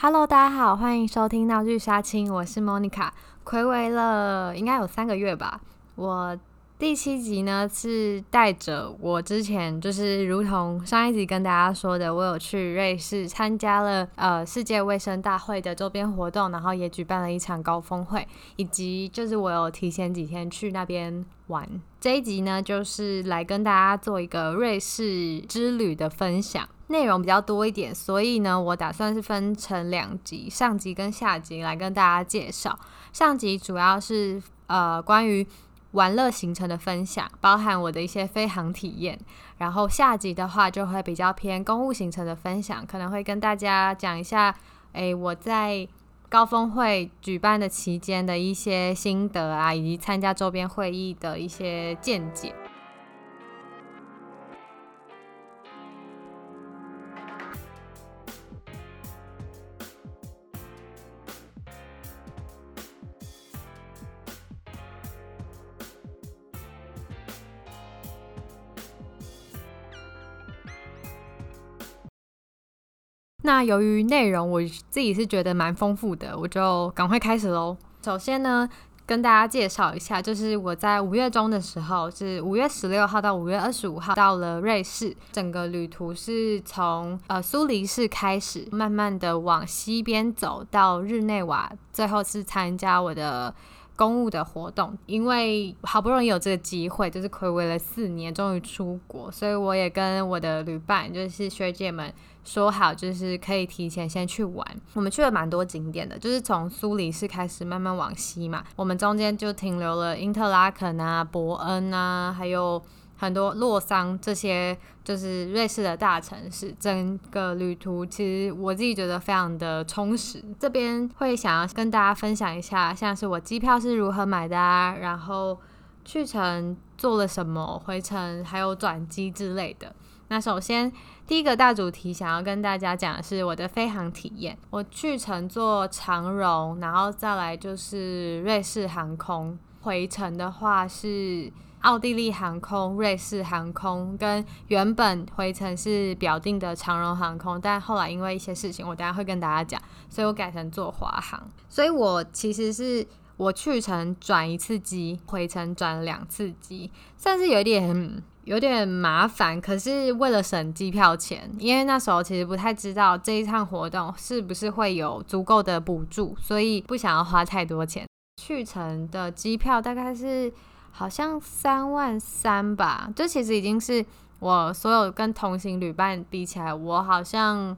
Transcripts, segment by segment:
Hello，大家好，欢迎收听闹剧杀青，我是 Monica，暌违了应该有三个月吧。我第七集呢是带着我之前就是如同上一集跟大家说的，我有去瑞士参加了呃世界卫生大会的周边活动，然后也举办了一场高峰会，以及就是我有提前几天去那边玩。这一集呢就是来跟大家做一个瑞士之旅的分享。内容比较多一点，所以呢，我打算是分成两集，上集跟下集来跟大家介绍。上集主要是呃关于玩乐行程的分享，包含我的一些飞航体验。然后下集的话就会比较偏公务行程的分享，可能会跟大家讲一下，诶，我在高峰会举办的期间的一些心得啊，以及参加周边会议的一些见解。那由于内容我自己是觉得蛮丰富的，我就赶快开始喽。首先呢，跟大家介绍一下，就是我在五月中的时候，是五月十六号到五月二十五号到了瑞士。整个旅途是从呃苏黎世开始，慢慢的往西边走到日内瓦，最后是参加我的公务的活动。因为好不容易有这个机会，就是睽违了四年，终于出国，所以我也跟我的旅伴，就是学姐们。说好就是可以提前先去玩，我们去了蛮多景点的，就是从苏黎世开始慢慢往西嘛。我们中间就停留了因特拉肯啊、伯恩啊，还有很多洛桑这些，就是瑞士的大城市。整个旅途其实我自己觉得非常的充实。这边会想要跟大家分享一下，像是我机票是如何买的啊，然后去程做了什么，回程还有转机之类的。那首先，第一个大主题想要跟大家讲的是我的飞航体验。我去乘坐长荣，然后再来就是瑞士航空。回程的话是奥地利航空、瑞士航空，跟原本回程是表定的长荣航空，但后来因为一些事情，我等下会跟大家讲，所以我改成坐华航。所以我其实是我去程转一次机，回程转两次机，算是有点。有点麻烦，可是为了省机票钱，因为那时候其实不太知道这一趟活动是不是会有足够的补助，所以不想要花太多钱。去程的机票大概是好像三万三吧，这其实已经是我所有跟同行旅伴比起来，我好像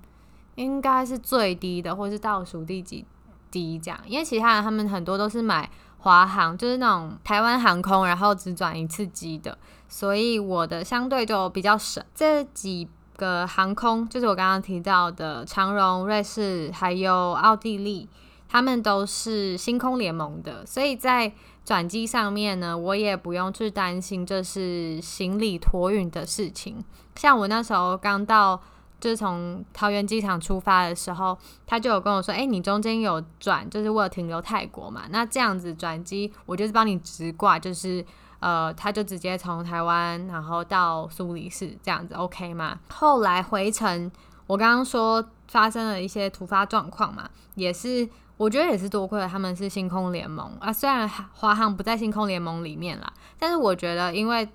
应该是最低的，或是倒数第几低这样。因为其他人他们很多都是买华航，就是那种台湾航空，然后只转一次机的。所以我的相对就比较省。这几个航空就是我刚刚提到的长荣、瑞士还有奥地利，他们都是星空联盟的，所以在转机上面呢，我也不用去担心这是行李托运的事情。像我那时候刚到，就是从桃园机场出发的时候，他就有跟我说：“哎，你中间有转，就是为了停留泰国嘛？那这样子转机，我就是帮你直挂，就是。”呃，他就直接从台湾，然后到苏黎世这样子，OK 吗？后来回程，我刚刚说发生了一些突发状况嘛，也是我觉得也是多亏了他们是星空联盟啊，虽然华航不在星空联盟里面啦，但是我觉得因为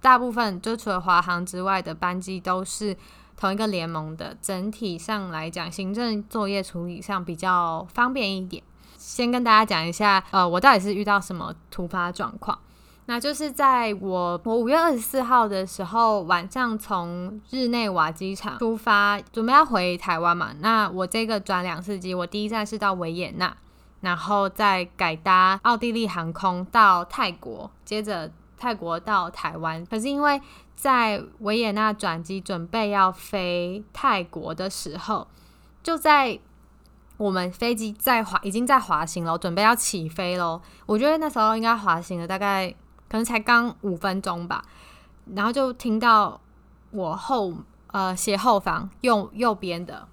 大部分就除了华航之外的班机都是同一个联盟的，整体上来讲，行政作业处理上比较方便一点。先跟大家讲一下，呃，我到底是遇到什么突发状况。那就是在我我五月二十四号的时候晚上从日内瓦机场出发，准备要回台湾嘛。那我这个转两次机，我第一站是到维也纳，然后再改搭奥地利航空到泰国，接着泰国到台湾。可是因为在维也纳转机准备要飞泰国的时候，就在我们飞机在滑，已经在滑行了，准备要起飞喽。我觉得那时候应该滑行了大概。可能才刚五分钟吧，然后就听到我后呃斜后方右右边的，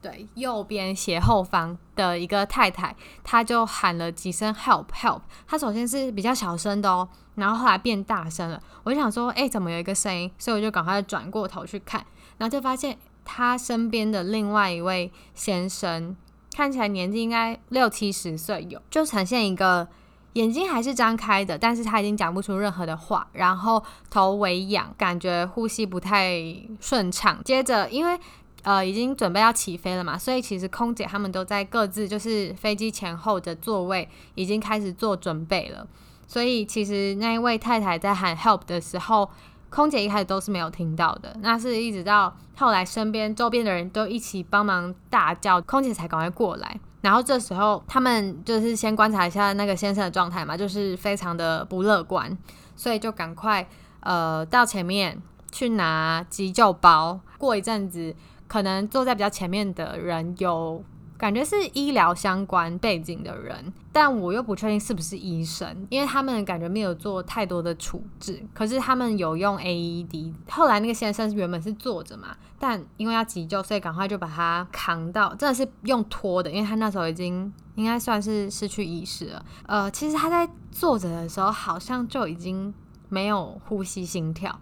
对，右边斜后方的一个太太，她就喊了几声 help help。她首先是比较小声的哦，然后后来变大声了。我就想说，哎，怎么有一个声音？所以我就赶快转过头去看，然后就发现她身边的另外一位先生看起来年纪应该六七十岁有，就呈现一个眼睛还是张开的，但是他已经讲不出任何的话，然后头微仰，感觉呼吸不太顺畅。接着，因为呃已经准备要起飞了嘛，所以其实空姐他们都在各自就是飞机前后的座位已经开始做准备了。所以其实那一位太太在喊 help 的时候，空姐一开始都是没有听到的。那是一直到后来身边周边的人都一起帮忙大叫，空姐才赶快过来。然后这时候他们就是先观察一下那个先生的状态嘛，就是非常的不乐观，所以就赶快呃到前面去拿急救包。过一阵子，可能坐在比较前面的人有。感觉是医疗相关背景的人，但我又不确定是不是医生，因为他们感觉没有做太多的处置。可是他们有用 AED。后来那个先生原本是坐着嘛，但因为要急救，所以赶快就把他扛到，真的是用拖的，因为他那时候已经应该算是失去意识了。呃，其实他在坐着的时候，好像就已经没有呼吸心跳。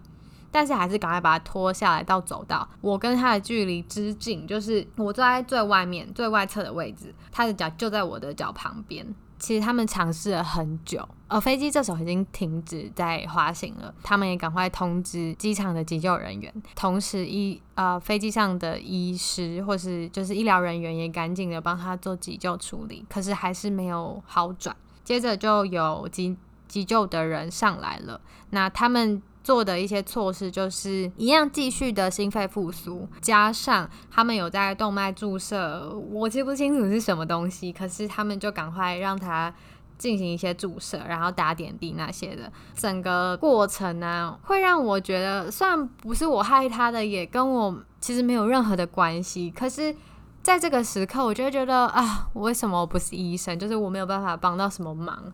但是还是赶快把他拖下来到走道。我跟他的距离之近，就是我坐在最外面、最外侧的位置，他的脚就在我的脚旁边。其实他们尝试了很久，而飞机这时候已经停止在滑行了。他们也赶快通知机场的急救人员，同时医呃飞机上的医师或是就是医疗人员也赶紧的帮他做急救处理。可是还是没有好转。接着就有急急救的人上来了，那他们。做的一些措施就是一样，继续的心肺复苏，加上他们有在动脉注射，我记不清楚是什么东西，可是他们就赶快让他进行一些注射，然后打点滴那些的。整个过程呢、啊，会让我觉得，虽然不是我害他的，也跟我其实没有任何的关系，可是在这个时刻，我就会觉得啊，我为什么不是医生？就是我没有办法帮到什么忙。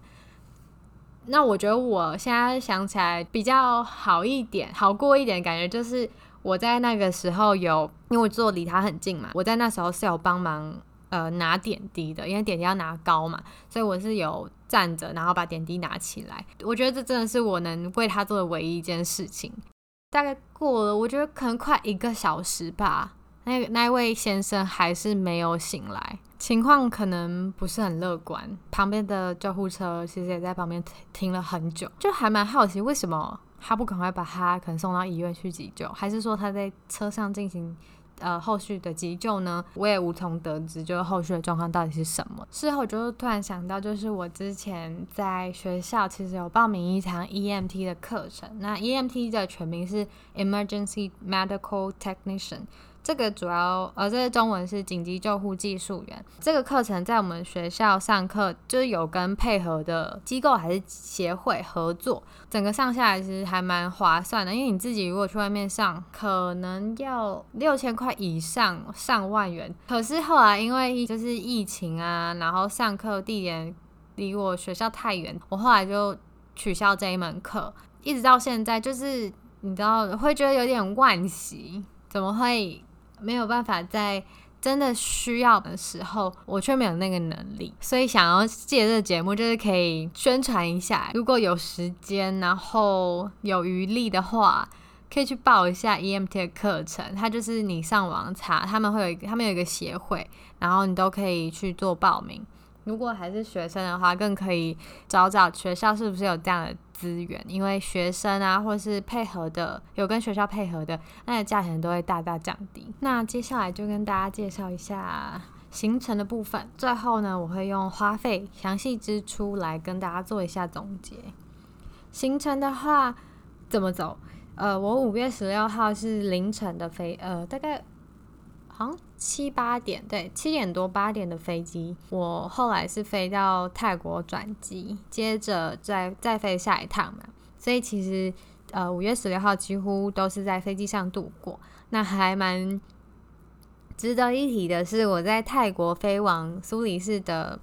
那我觉得我现在想起来比较好一点，好过一点感觉就是我在那个时候有，因为我坐离他很近嘛，我在那时候是有帮忙呃拿点滴的，因为点滴要拿高嘛，所以我是有站着，然后把点滴拿起来。我觉得这真的是我能为他做的唯一一件事情。大概过了，我觉得可能快一个小时吧，那那位先生还是没有醒来。情况可能不是很乐观，旁边的救护车其实也在旁边停了很久，就还蛮好奇为什么他不赶快把他可能送到医院去急救，还是说他在车上进行呃后续的急救呢？我也无从得知，就是后续的状况到底是什么。事后就突然想到，就是我之前在学校其实有报名一堂 EMT 的课程，那 EMT 的全名是 Emergency Medical Technician。这个主要，呃，这个中文是紧急救护技术员。这个课程在我们学校上课，就是有跟配合的机构还是协会合作。整个上下来其实还蛮划算的，因为你自己如果去外面上，可能要六千块以上，上万元。可是后来因为就是疫情啊，然后上课地点离我学校太远，我后来就取消这一门课。一直到现在，就是你知道，会觉得有点惋惜，怎么会？没有办法在真的需要的时候，我却没有那个能力，所以想要借这个节目，就是可以宣传一下。如果有时间，然后有余力的话，可以去报一下 EMT 的课程。它就是你上网查，他们会有一个，他们有一个协会，然后你都可以去做报名。如果还是学生的话，更可以找找学校是不是有这样的资源，因为学生啊，或是配合的有跟学校配合的，那个价钱都会大大降低。那接下来就跟大家介绍一下行程的部分，最后呢，我会用花费、详细支出来跟大家做一下总结。行程的话怎么走？呃，我五月十六号是凌晨的飞，呃，大概。好像七八点，对，七点多八点的飞机。我后来是飞到泰国转机，接着再再飞下一趟嘛。所以其实呃五月十六号几乎都是在飞机上度过。那还蛮值得一提的是，我在泰国飞往苏黎世的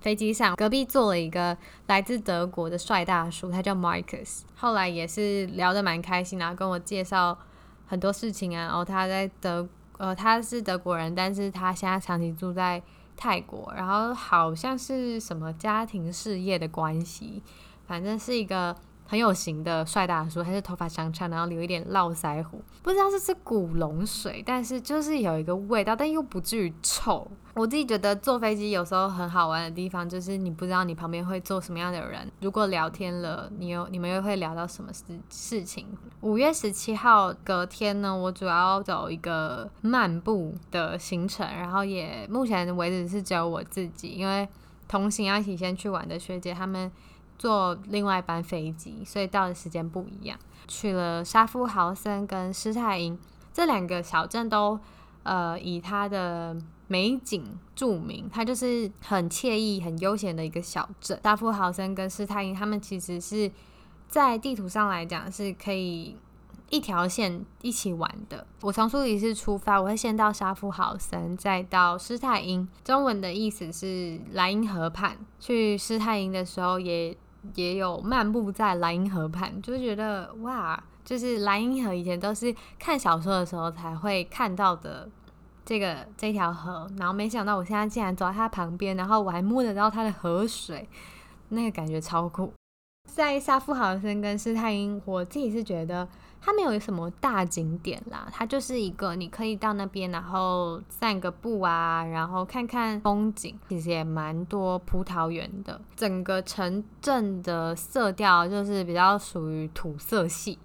飞机上，隔壁坐了一个来自德国的帅大叔，他叫 Marcus。后来也是聊得蛮开心，然后跟我介绍很多事情啊。然后他在德。呃，他是德国人，但是他现在长期住在泰国，然后好像是什么家庭事业的关系，反正是一个很有型的帅大叔，还是头发长长，然后留一点络腮胡，不知道是是古龙水，但是就是有一个味道，但又不至于臭。我自己觉得坐飞机有时候很好玩的地方，就是你不知道你旁边会坐什么样的人，如果聊天了，你又你们又会聊到什么事事情。五月十七号隔天呢，我主要走一个漫步的行程，然后也目前为止是只有我自己，因为同行要一起先去玩的学姐他们。坐另外一班飞机，所以到的时间不一样。去了沙夫豪森跟施泰因这两个小镇，都呃以它的美景著名。它就是很惬意、很悠闲的一个小镇。沙夫豪森跟施泰因，他们其实是在地图上来讲是可以一条线一起玩的。我从苏黎世出发，我会先到沙夫豪森，再到施泰因。中文的意思是莱茵河畔。去施泰因的时候也。也有漫步在莱茵河畔，就觉得哇，就是莱茵河以前都是看小说的时候才会看到的这个这条河，然后没想到我现在竟然走在它旁边，然后我还摸得到它的河水，那个感觉超酷。在沙夫豪森跟施泰因，我自己是觉得。它没有什么大景点啦，它就是一个你可以到那边，然后散个步啊，然后看看风景。其实也蛮多葡萄园的，整个城镇的色调就是比较属于土色系，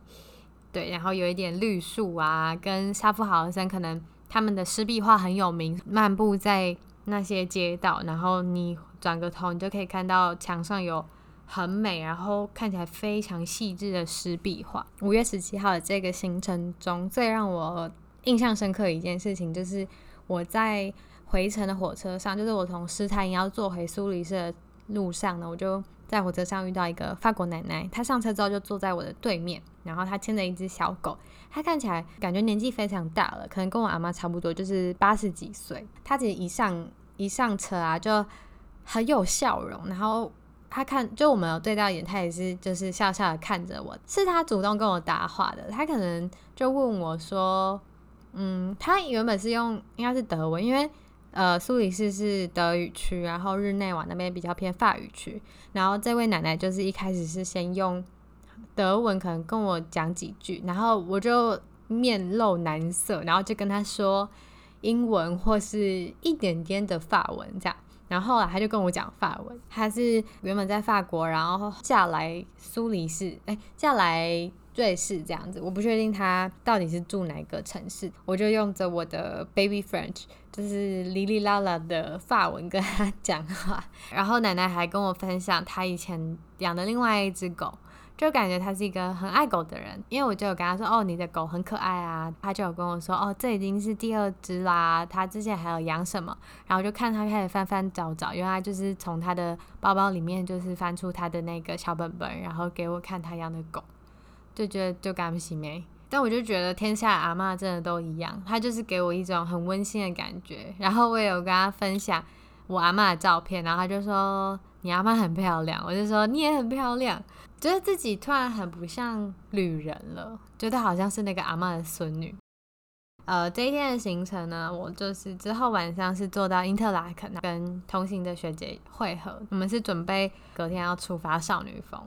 对，然后有一点绿树啊，跟沙夫豪森可能他们的湿壁画很有名。漫步在那些街道，然后你转个头，你就可以看到墙上有。很美，然后看起来非常细致的湿壁画。五月十七号的这个行程中，最让我印象深刻的一件事情，就是我在回程的火车上，就是我从施泰因要坐回苏黎世的路上呢，我就在火车上遇到一个法国奶奶，她上车之后就坐在我的对面，然后她牵着一只小狗，她看起来感觉年纪非常大了，可能跟我阿妈差不多，就是八十几岁。她其实一上一上车啊，就很有笑容，然后。他看，就我们有对到眼，他也是就是笑笑的看着我，是他主动跟我搭话的。他可能就问我说：“嗯，他原本是用应该是德文，因为呃苏黎世是德语区，然后日内瓦那边比较偏法语区。然后这位奶奶就是一开始是先用德文可能跟我讲几句，然后我就面露难色，然后就跟他说英文或是一点点的法文这样。”然后啊他就跟我讲法文，他是原本在法国，然后嫁来苏黎世，哎，嫁来瑞士这样子。我不确定他到底是住哪个城市，我就用着我的 baby French，就是哩哩啦啦的法文跟他讲话。然后奶奶还跟我分享她以前养的另外一只狗。就感觉他是一个很爱狗的人，因为我就有跟他说：“哦，你的狗很可爱啊。”他就有跟我说：“哦，这已经是第二只啦。他之前还有养什么？”然后就看他开始翻翻找找，原来就是从他的包包里面就是翻出他的那个小本本，然后给我看他养的狗，就觉得就感喜没。但我就觉得天下阿嬷真的都一样，他就是给我一种很温馨的感觉。然后我也有跟他分享我阿嬷的照片，然后他就说：“你阿嬷很漂亮。”我就说：“你也很漂亮。”觉得自己突然很不像旅人了，觉得好像是那个阿嬷的孙女。呃，这一天的行程呢，我就是之后晚上是坐到因特拉肯跟同行的学姐会合，我们是准备隔天要出发少女峰。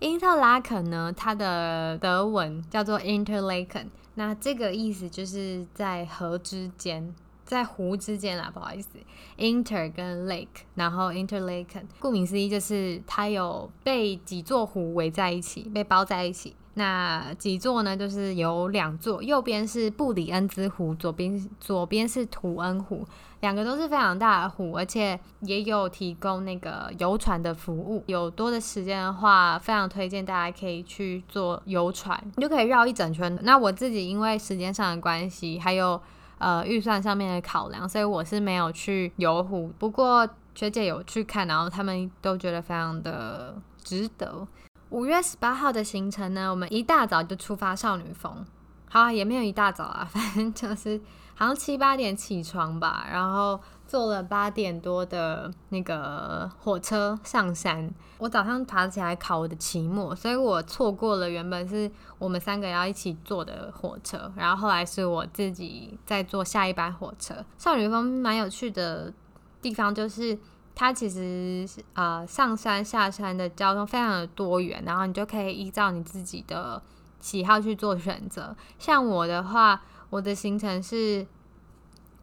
因特拉肯呢，它的德文叫做 Interlaken，那这个意思就是在河之间。在湖之间啊，不好意思，inter 跟 lake，然后 interlaken，顾名思义就是它有被几座湖围在一起，被包在一起。那几座呢？就是有两座，右边是布里恩兹湖，左边左边是图恩湖，两个都是非常大的湖，而且也有提供那个游船的服务。有多的时间的话，非常推荐大家可以去坐游船，你就可以绕一整圈。那我自己因为时间上的关系，还有。呃，预算上面的考量，所以我是没有去游湖。不过学姐有去看，然后他们都觉得非常的值得。五月十八号的行程呢，我们一大早就出发少女峰。好啊，也没有一大早啊，反正就是好像七八点起床吧，然后。坐了八点多的那个火车上山，我早上爬起来考我的期末，所以我错过了原本是我们三个要一起坐的火车，然后后来是我自己在坐下一班火车。少女峰蛮有趣的地方就是它其实呃上山下山的交通非常的多元，然后你就可以依照你自己的喜好去做选择。像我的话，我的行程是，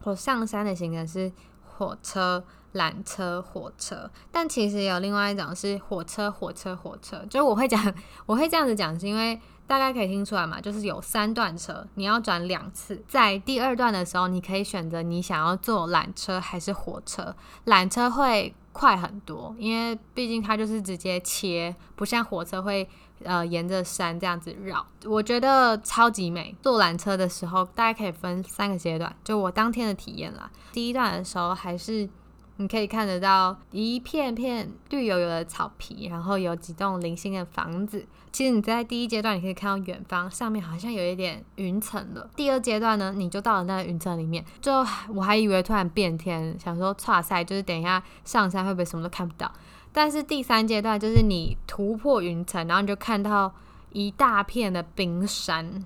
我上山的行程是火车、缆车、火车，但其实有另外一种是火车、火车、火车。就是我会讲，我会这样子讲，是因为。大概可以听出来嘛，就是有三段车，你要转两次。在第二段的时候，你可以选择你想要坐缆车还是火车。缆车会快很多，因为毕竟它就是直接切，不像火车会呃沿着山这样子绕。我觉得超级美。坐缆车的时候，大概可以分三个阶段，就我当天的体验啦。第一段的时候还是。你可以看得到一片片绿油油的草皮，然后有几栋零星的房子。其实你在第一阶段，你可以看到远方上面好像有一点云层了。第二阶段呢，你就到了那个云层里面，就我还以为突然变天，想说哇塞，就是等一下上山会不会什么都看不到？但是第三阶段就是你突破云层，然后你就看到一大片的冰山。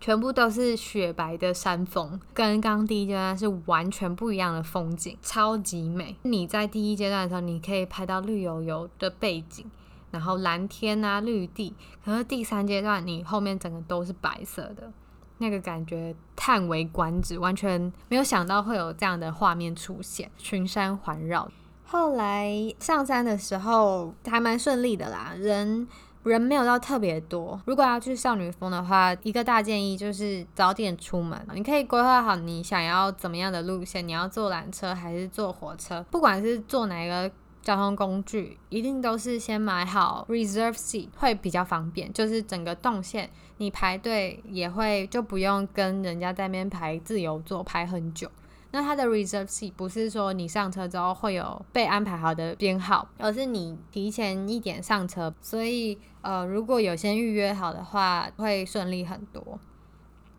全部都是雪白的山峰，跟刚刚第一阶段是完全不一样的风景，超级美。你在第一阶段的时候，你可以拍到绿油油的背景，然后蓝天啊、绿地。可是第三阶段，你后面整个都是白色的，那个感觉叹为观止，完全没有想到会有这样的画面出现，群山环绕。后来上山的时候还蛮顺利的啦，人。人没有到特别多。如果要去少女峰的话，一个大建议就是早点出门。你可以规划好你想要怎么样的路线，你要坐缆车还是坐火车，不管是坐哪一个交通工具，一定都是先买好 reserve seat 会比较方便。就是整个动线你排队也会就不用跟人家在那边排自由座排很久。那它的 reserve seat 不是说你上车之后会有被安排好的编号，而是你提前一点上车，所以呃，如果有先预约好的话，会顺利很多。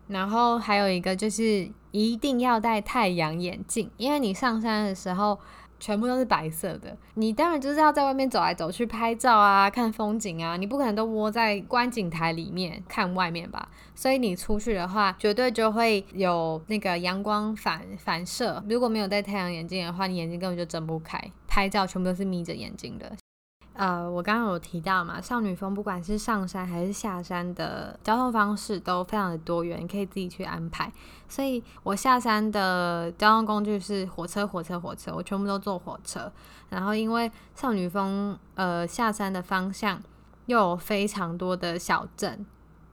然后还有一个就是一定要戴太阳眼镜，因为你上山的时候。全部都是白色的，你当然就是要在外面走来走去拍照啊，看风景啊，你不可能都窝在观景台里面看外面吧？所以你出去的话，绝对就会有那个阳光反反射。如果没有戴太阳眼镜的话，你眼睛根本就睁不开，拍照全部都是眯着眼睛的。呃，我刚刚有提到嘛，少女峰不管是上山还是下山的交通方式都非常的多元，可以自己去安排。所以我下山的交通工具是火车，火车，火车，我全部都坐火车。然后因为少女峰呃下山的方向又有非常多的小镇，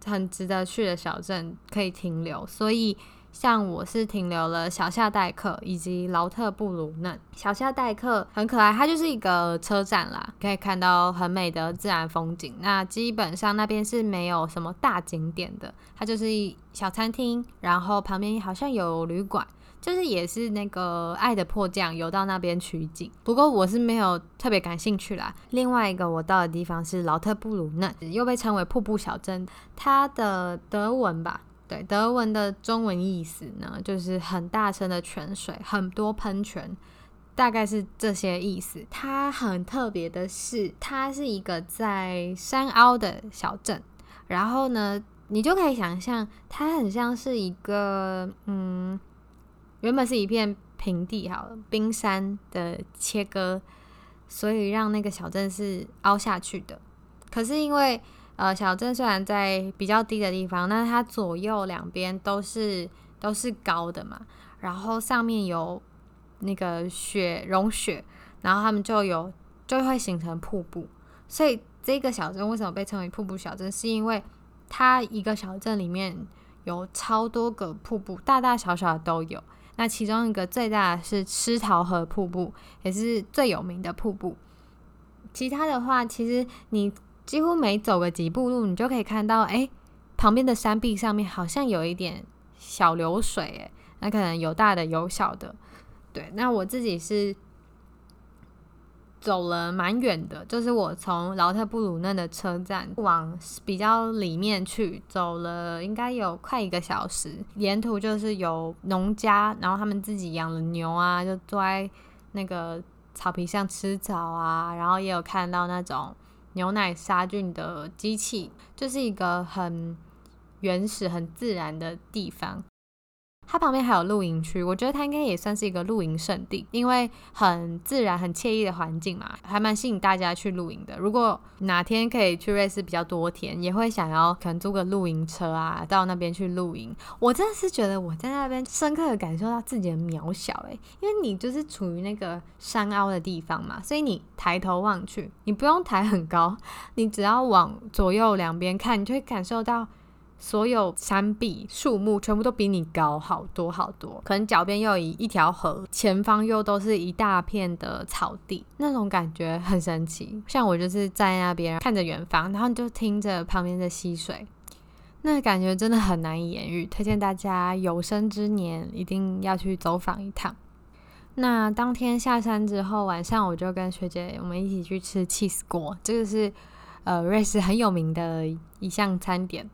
很值得去的小镇可以停留，所以。像我是停留了小夏代克以及劳特布鲁嫩。小夏代克很可爱，它就是一个车站啦，可以看到很美的自然风景。那基本上那边是没有什么大景点的，它就是小餐厅，然后旁边好像有旅馆，就是也是那个爱的迫降游到那边取景。不过我是没有特别感兴趣啦。另外一个我到的地方是劳特布鲁嫩，又被称为瀑布小镇，它的德文吧。对，德文的中文意思呢，就是很大声的泉水，很多喷泉，大概是这些意思。它很特别的是，它是一个在山凹的小镇，然后呢，你就可以想象，它很像是一个，嗯，原本是一片平地，好了，冰山的切割，所以让那个小镇是凹下去的。可是因为呃，小镇虽然在比较低的地方，但是它左右两边都是都是高的嘛，然后上面有那个雪融雪，然后它们就有就会形成瀑布，所以这个小镇为什么被称为瀑布小镇？是因为它一个小镇里面有超多个瀑布，大大小小的都有。那其中一个最大的是吃桃河瀑布，也是最有名的瀑布。其他的话，其实你。几乎每走个几步路，你就可以看到，哎，旁边的山壁上面好像有一点小流水，哎，那可能有大的有小的。对，那我自己是走了蛮远的，就是我从劳特布鲁嫩的车站往比较里面去走了，应该有快一个小时。沿途就是有农家，然后他们自己养了牛啊，就坐在那个草皮上吃草啊，然后也有看到那种。牛奶杀菌的机器，就是一个很原始、很自然的地方。它旁边还有露营区，我觉得它应该也算是一个露营胜地，因为很自然、很惬意的环境嘛，还蛮吸引大家去露营的。如果哪天可以去瑞士比较多天，也会想要可能租个露营车啊，到那边去露营。我真的是觉得我在那边深刻的感受到自己的渺小诶、因为你就是处于那个山凹的地方嘛，所以你抬头望去，你不用抬很高，你只要往左右两边看，你就会感受到。所有山壁、树木全部都比你高好多好多，可能脚边又有一一条河，前方又都是一大片的草地，那种感觉很神奇。像我就是在那边看着远方，然后你就听着旁边的溪水，那感觉真的很难以言喻。推荐大家有生之年一定要去走访一趟。那当天下山之后，晚上我就跟学姐我们一起去吃起司锅，这个是呃瑞士很有名的一项餐点。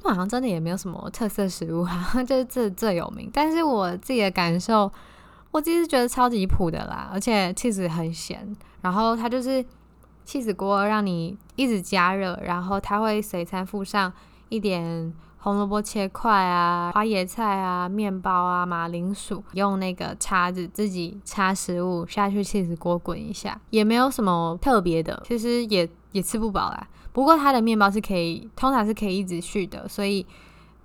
他们好像真的也没有什么特色食物，好 像就是这最有名。但是我自己的感受，我自己是觉得超级普的啦，而且起司很咸。然后它就是起司锅，让你一直加热，然后它会随餐附上一点红萝卜切块啊、花椰菜啊、面包啊、马铃薯，用那个叉子自己插食物下去起司锅滚一下，也没有什么特别的，其实也也吃不饱啦。不过它的面包是可以，通常是可以一直续的，所以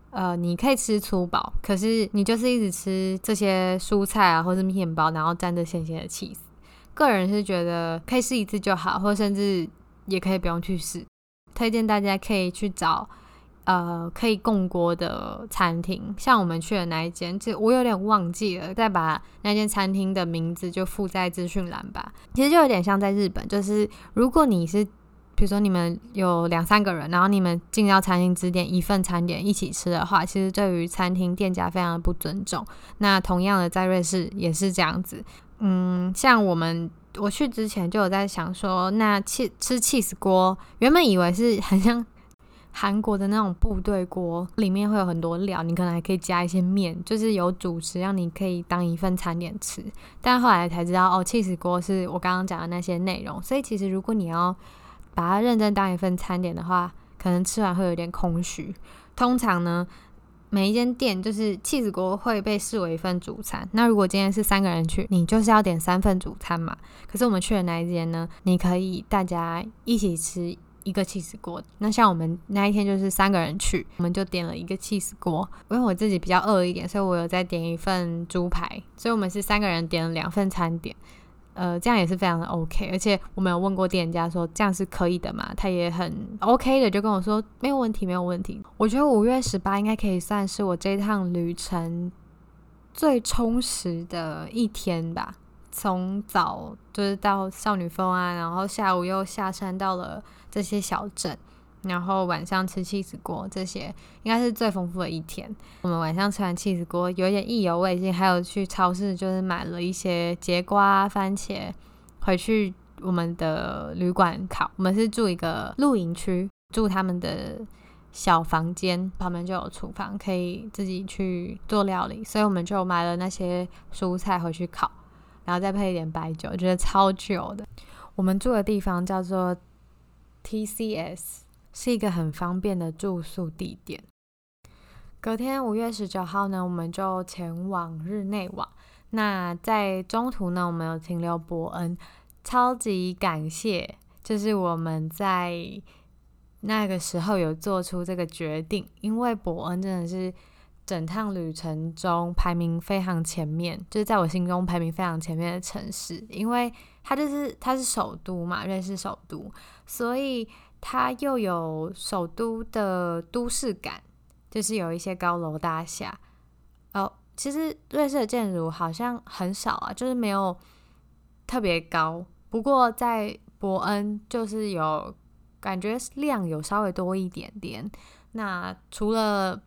呃，你可以吃粗饱，可是你就是一直吃这些蔬菜啊，或是面包，然后沾着咸咸的起司。个人是觉得可以试一次就好，或甚至也可以不用去试。推荐大家可以去找呃可以共锅的餐厅，像我们去的那一间，就我有点忘记了，再把那间餐厅的名字就附在资讯栏吧。其实就有点像在日本，就是如果你是。比如说你们有两三个人，然后你们进到餐厅只点一份餐点一起吃的话，其实对于餐厅店家非常的不尊重。那同样的在瑞士也是这样子。嗯，像我们我去之前就有在想说，那吃吃起司锅，原本以为是很像韩国的那种部队锅，里面会有很多料，你可能还可以加一些面，就是有主食让你可以当一份餐点吃。但后来才知道，哦，起司锅是我刚刚讲的那些内容。所以其实如果你要把它认真当一份餐点的话，可能吃完会有点空虚。通常呢，每一间店就是起司锅会被视为一份主餐。那如果今天是三个人去，你就是要点三份主餐嘛。可是我们去的那一间呢，你可以大家一起吃一个起司锅。那像我们那一天就是三个人去，我们就点了一个起司锅。因为我自己比较饿一点，所以我有再点一份猪排。所以我们是三个人点了两份餐点。呃，这样也是非常的 OK，而且我们有问过店家说这样是可以的嘛？他也很 OK 的，就跟我说没有问题，没有问题。我觉得五月十八应该可以算是我这一趟旅程最充实的一天吧。从早就是到少女峰啊，然后下午又下山到了这些小镇。然后晚上吃起司锅，这些应该是最丰富的一天。我们晚上吃完起司锅，有点意犹未尽，还有去超市就是买了一些节瓜、番茄，回去我们的旅馆烤。我们是住一个露营区，住他们的小房间，旁边就有厨房，可以自己去做料理。所以我们就买了那些蔬菜回去烤，然后再配一点白酒，觉得超久的。我们住的地方叫做 TCS。是一个很方便的住宿地点。隔天五月十九号呢，我们就前往日内瓦。那在中途呢，我们有停留伯恩，超级感谢，就是我们在那个时候有做出这个决定，因为伯恩真的是整趟旅程中排名非常前面，就是在我心中排名非常前面的城市，因为它就是它是首都嘛，瑞士首都，所以。它又有首都的都市感，就是有一些高楼大厦。哦，其实瑞士的建筑好像很少啊，就是没有特别高。不过在伯恩就是有感觉量有稍微多一点点。那除了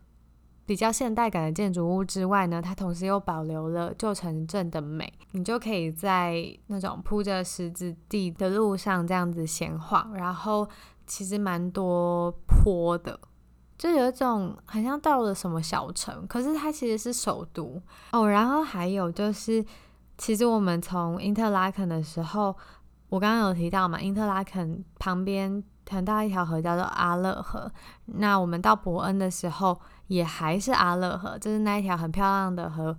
比较现代感的建筑物之外呢，它同时又保留了旧城镇的美。你就可以在那种铺着石子地的路上这样子闲晃，然后。其实蛮多坡的，就有一种好像到了什么小城，可是它其实是首都哦。然后还有就是，其实我们从因特拉肯的时候，我刚刚有提到嘛，因特拉肯旁边很大一条河叫做阿勒河。那我们到伯恩的时候也还是阿勒河，就是那一条很漂亮的河，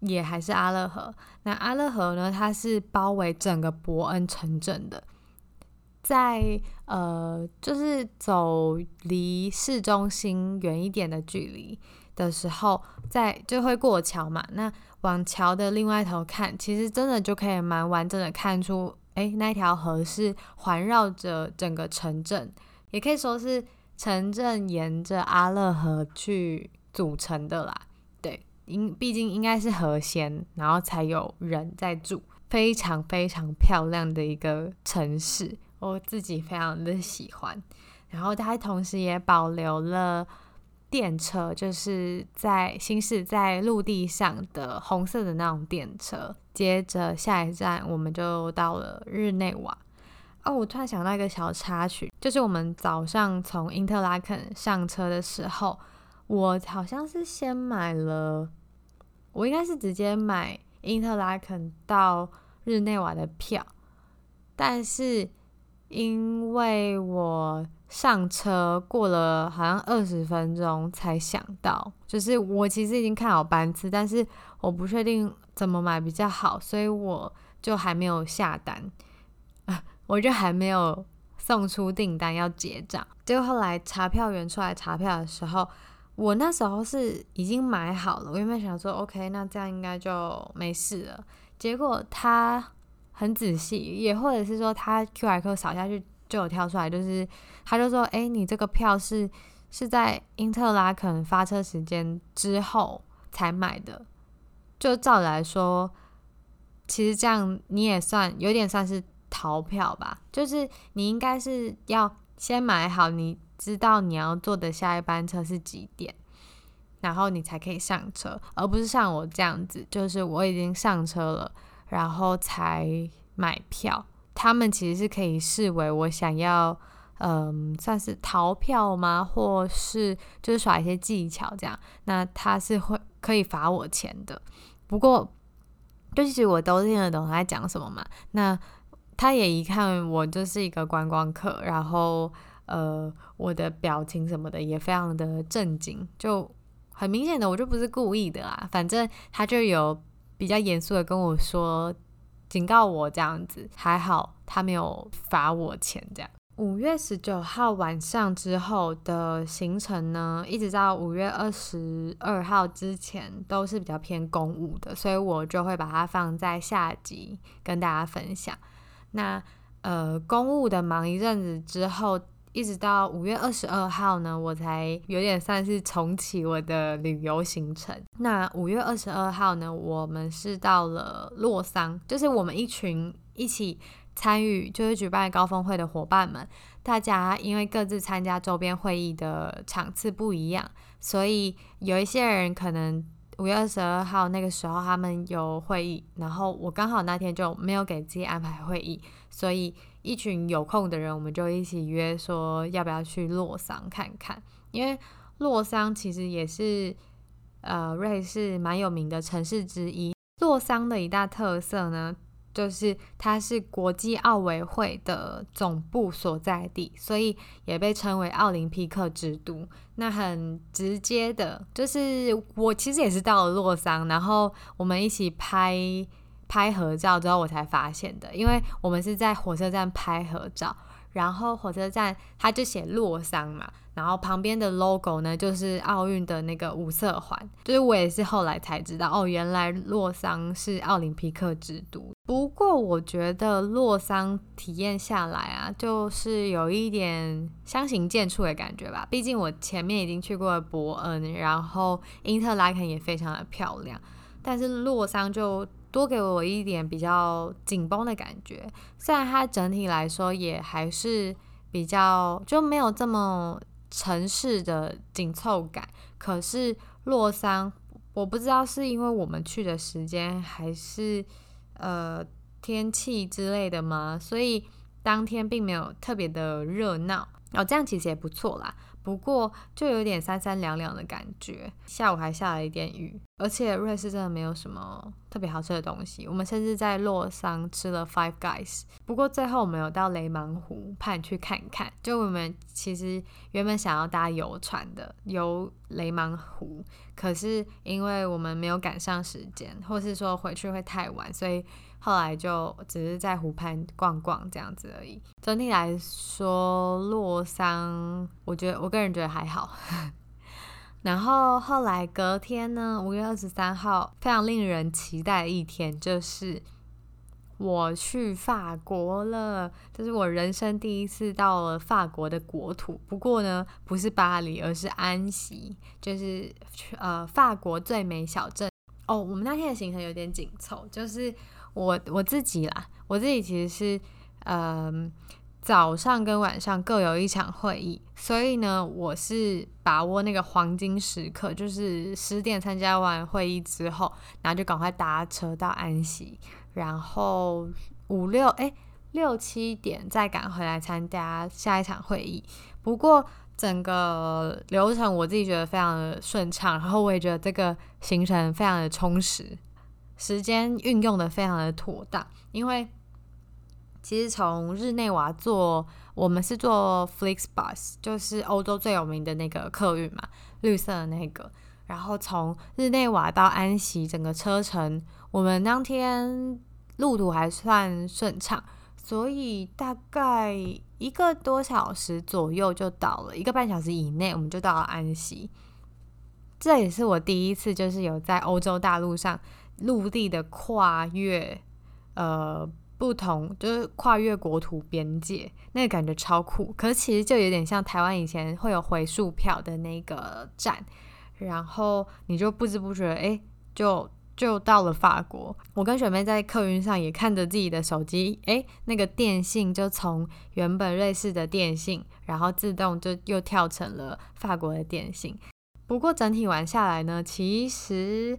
也还是阿勒河。那阿勒河呢，它是包围整个伯恩城镇的，在呃，就是走离市中心远一点的距离的时候，在就会过桥嘛。那往桥的另外一头看，其实真的就可以蛮完整的看出。哎，那条河是环绕着整个城镇，也可以说是城镇沿着阿勒河去组成的啦。对，因毕竟应该是河先，然后才有人在住，非常非常漂亮的一个城市，我自己非常的喜欢。然后它同时也保留了。电车就是在行驶在陆地上的红色的那种电车。接着下一站，我们就到了日内瓦。哦，我突然想到一个小插曲，就是我们早上从因特拉肯上车的时候，我好像是先买了，我应该是直接买因特拉肯到日内瓦的票，但是因为我。上车过了好像二十分钟才想到，就是我其实已经看好班次，但是我不确定怎么买比较好，所以我就还没有下单，我就还没有送出订单要结账。结果后来查票员出来查票的时候，我那时候是已经买好了，我原本想说 OK，那这样应该就没事了。结果他很仔细，也或者是说他 QR Q 扫下去。就有跳出来，就是他就说：“哎、你这个票是是在英特拉肯发车时间之后才买的。”就照来说，其实这样你也算有点算是逃票吧。就是你应该是要先买好，你知道你要坐的下一班车是几点，然后你才可以上车，而不是像我这样子，就是我已经上车了，然后才买票。他们其实是可以视为我想要，嗯，算是逃票吗？或是就是耍一些技巧这样，那他是会可以罚我钱的。不过，就其实我都听得懂他在讲什么嘛。那他也一看我就是一个观光客，然后呃，我的表情什么的也非常的正经，就很明显的我就不是故意的啦。反正他就有比较严肃的跟我说。警告我这样子，还好他没有罚我钱。这样，五月十九号晚上之后的行程呢，一直到五月二十二号之前都是比较偏公务的，所以我就会把它放在下集跟大家分享。那呃，公务的忙一阵子之后。一直到五月二十二号呢，我才有点算是重启我的旅游行程。那五月二十二号呢，我们是到了洛桑，就是我们一群一起参与就是举办高峰会的伙伴们，大家因为各自参加周边会议的场次不一样，所以有一些人可能五月二十二号那个时候他们有会议，然后我刚好那天就没有给自己安排会议，所以。一群有空的人，我们就一起约说要不要去洛桑看看，因为洛桑其实也是呃瑞士蛮有名的城市之一。洛桑的一大特色呢，就是它是国际奥委会的总部所在地，所以也被称为奥林匹克之都。那很直接的，就是我其实也是到了洛桑，然后我们一起拍。拍合照之后我才发现的，因为我们是在火车站拍合照，然后火车站它就写洛桑嘛，然后旁边的 logo 呢就是奥运的那个五色环，就是我也是后来才知道哦，原来洛桑是奥林匹克之都。不过我觉得洛桑体验下来啊，就是有一点相形见绌的感觉吧，毕竟我前面已经去过了伯恩，然后因特拉肯也非常的漂亮，但是洛桑就。多给我一点比较紧绷的感觉，虽然它整体来说也还是比较就没有这么城市的紧凑感，可是洛桑我不知道是因为我们去的时间还是呃天气之类的吗？所以当天并没有特别的热闹哦，这样其实也不错啦。不过就有点三三两两的感觉，下午还下了一点雨。而且瑞士真的没有什么特别好吃的东西。我们甚至在洛桑吃了 Five Guys，不过最后我们有到雷芒湖畔去看看。就我们其实原本想要搭游船的游雷芒湖，可是因为我们没有赶上时间，或是说回去会太晚，所以后来就只是在湖畔逛逛这样子而已。整体来说，洛桑我觉得我个人觉得还好。然后后来隔天呢，五月二十三号，非常令人期待的一天，就是我去法国了。这是我人生第一次到了法国的国土。不过呢，不是巴黎，而是安锡，就是呃法国最美小镇。哦，我们那天的行程有点紧凑，就是我我自己啦，我自己其实是嗯。呃早上跟晚上各有一场会议，所以呢，我是把握那个黄金时刻，就是十点参加完会议之后，然后就赶快搭车到安溪，然后五六诶六七点再赶回来参加下一场会议。不过整个流程我自己觉得非常的顺畅，然后我也觉得这个行程非常的充实，时间运用的非常的妥当，因为。其实从日内瓦坐，我们是坐 Flixbus，就是欧洲最有名的那个客运嘛，绿色的那个。然后从日内瓦到安息，整个车程我们当天路途还算顺畅，所以大概一个多小时左右就到了，一个半小时以内我们就到了安息。这也是我第一次，就是有在欧洲大陆上陆地的跨越，呃。不同就是跨越国土边界，那个感觉超酷。可是其实就有点像台湾以前会有回数票的那个站，然后你就不知不觉，哎，就就到了法国。我跟学妹在客运上也看着自己的手机，哎，那个电信就从原本瑞士的电信，然后自动就又跳成了法国的电信。不过整体玩下来呢，其实。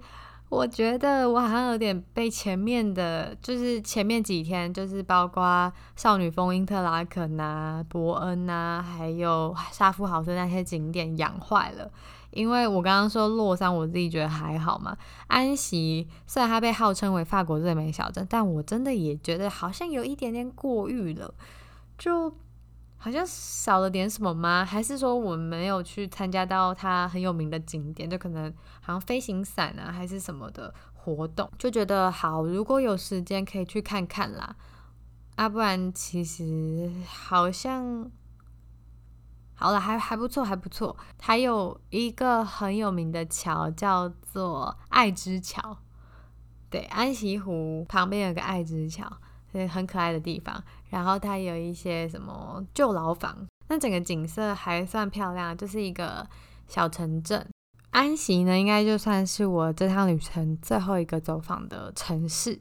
我觉得我好像有点被前面的，就是前面几天，就是包括少女峰、因特拉肯啊、伯恩啊，还有沙夫豪森那些景点养坏了。因为我刚刚说洛桑，我自己觉得还好嘛。安息虽然它被号称为法国最美小镇，但我真的也觉得好像有一点点过誉了，就。好像少了点什么吗？还是说我们没有去参加到它很有名的景点？就可能好像飞行伞啊，还是什么的活动？就觉得好，如果有时间可以去看看啦。啊，不然其实好像好了，还还不错，还不错。还有一个很有名的桥叫做爱之桥，对，安溪湖旁边有个爱之桥。很可爱的地方，然后它有一些什么旧牢房，那整个景色还算漂亮，就是一个小城镇。安息呢，应该就算是我这趟旅程最后一个走访的城市。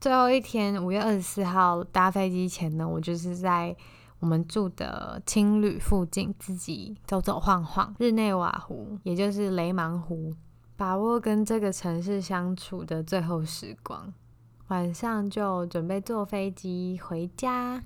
最后一天，五月二十四号搭飞机前呢，我就是在我们住的青旅附近自己走走晃晃，日内瓦湖，也就是雷芒湖，把握跟这个城市相处的最后时光。晚上就准备坐飞机回家。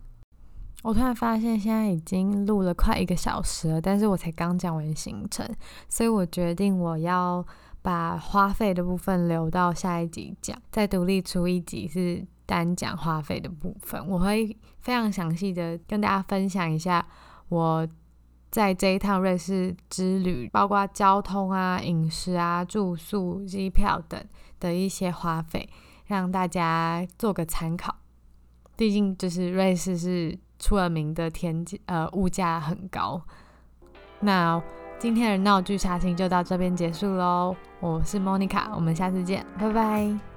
我突然发现现在已经录了快一个小时了，但是我才刚讲完行程，所以我决定我要把花费的部分留到下一集讲，再独立出一集是单讲花费的部分。我会非常详细的跟大家分享一下我在这一趟瑞士之旅，包括交通啊、饮食啊、住宿、机票等的一些花费。让大家做个参考，毕竟就是瑞士是出了名的天呃物价很高。那今天的闹剧杀青就到这边结束喽，我是莫妮卡，我们下次见，拜拜。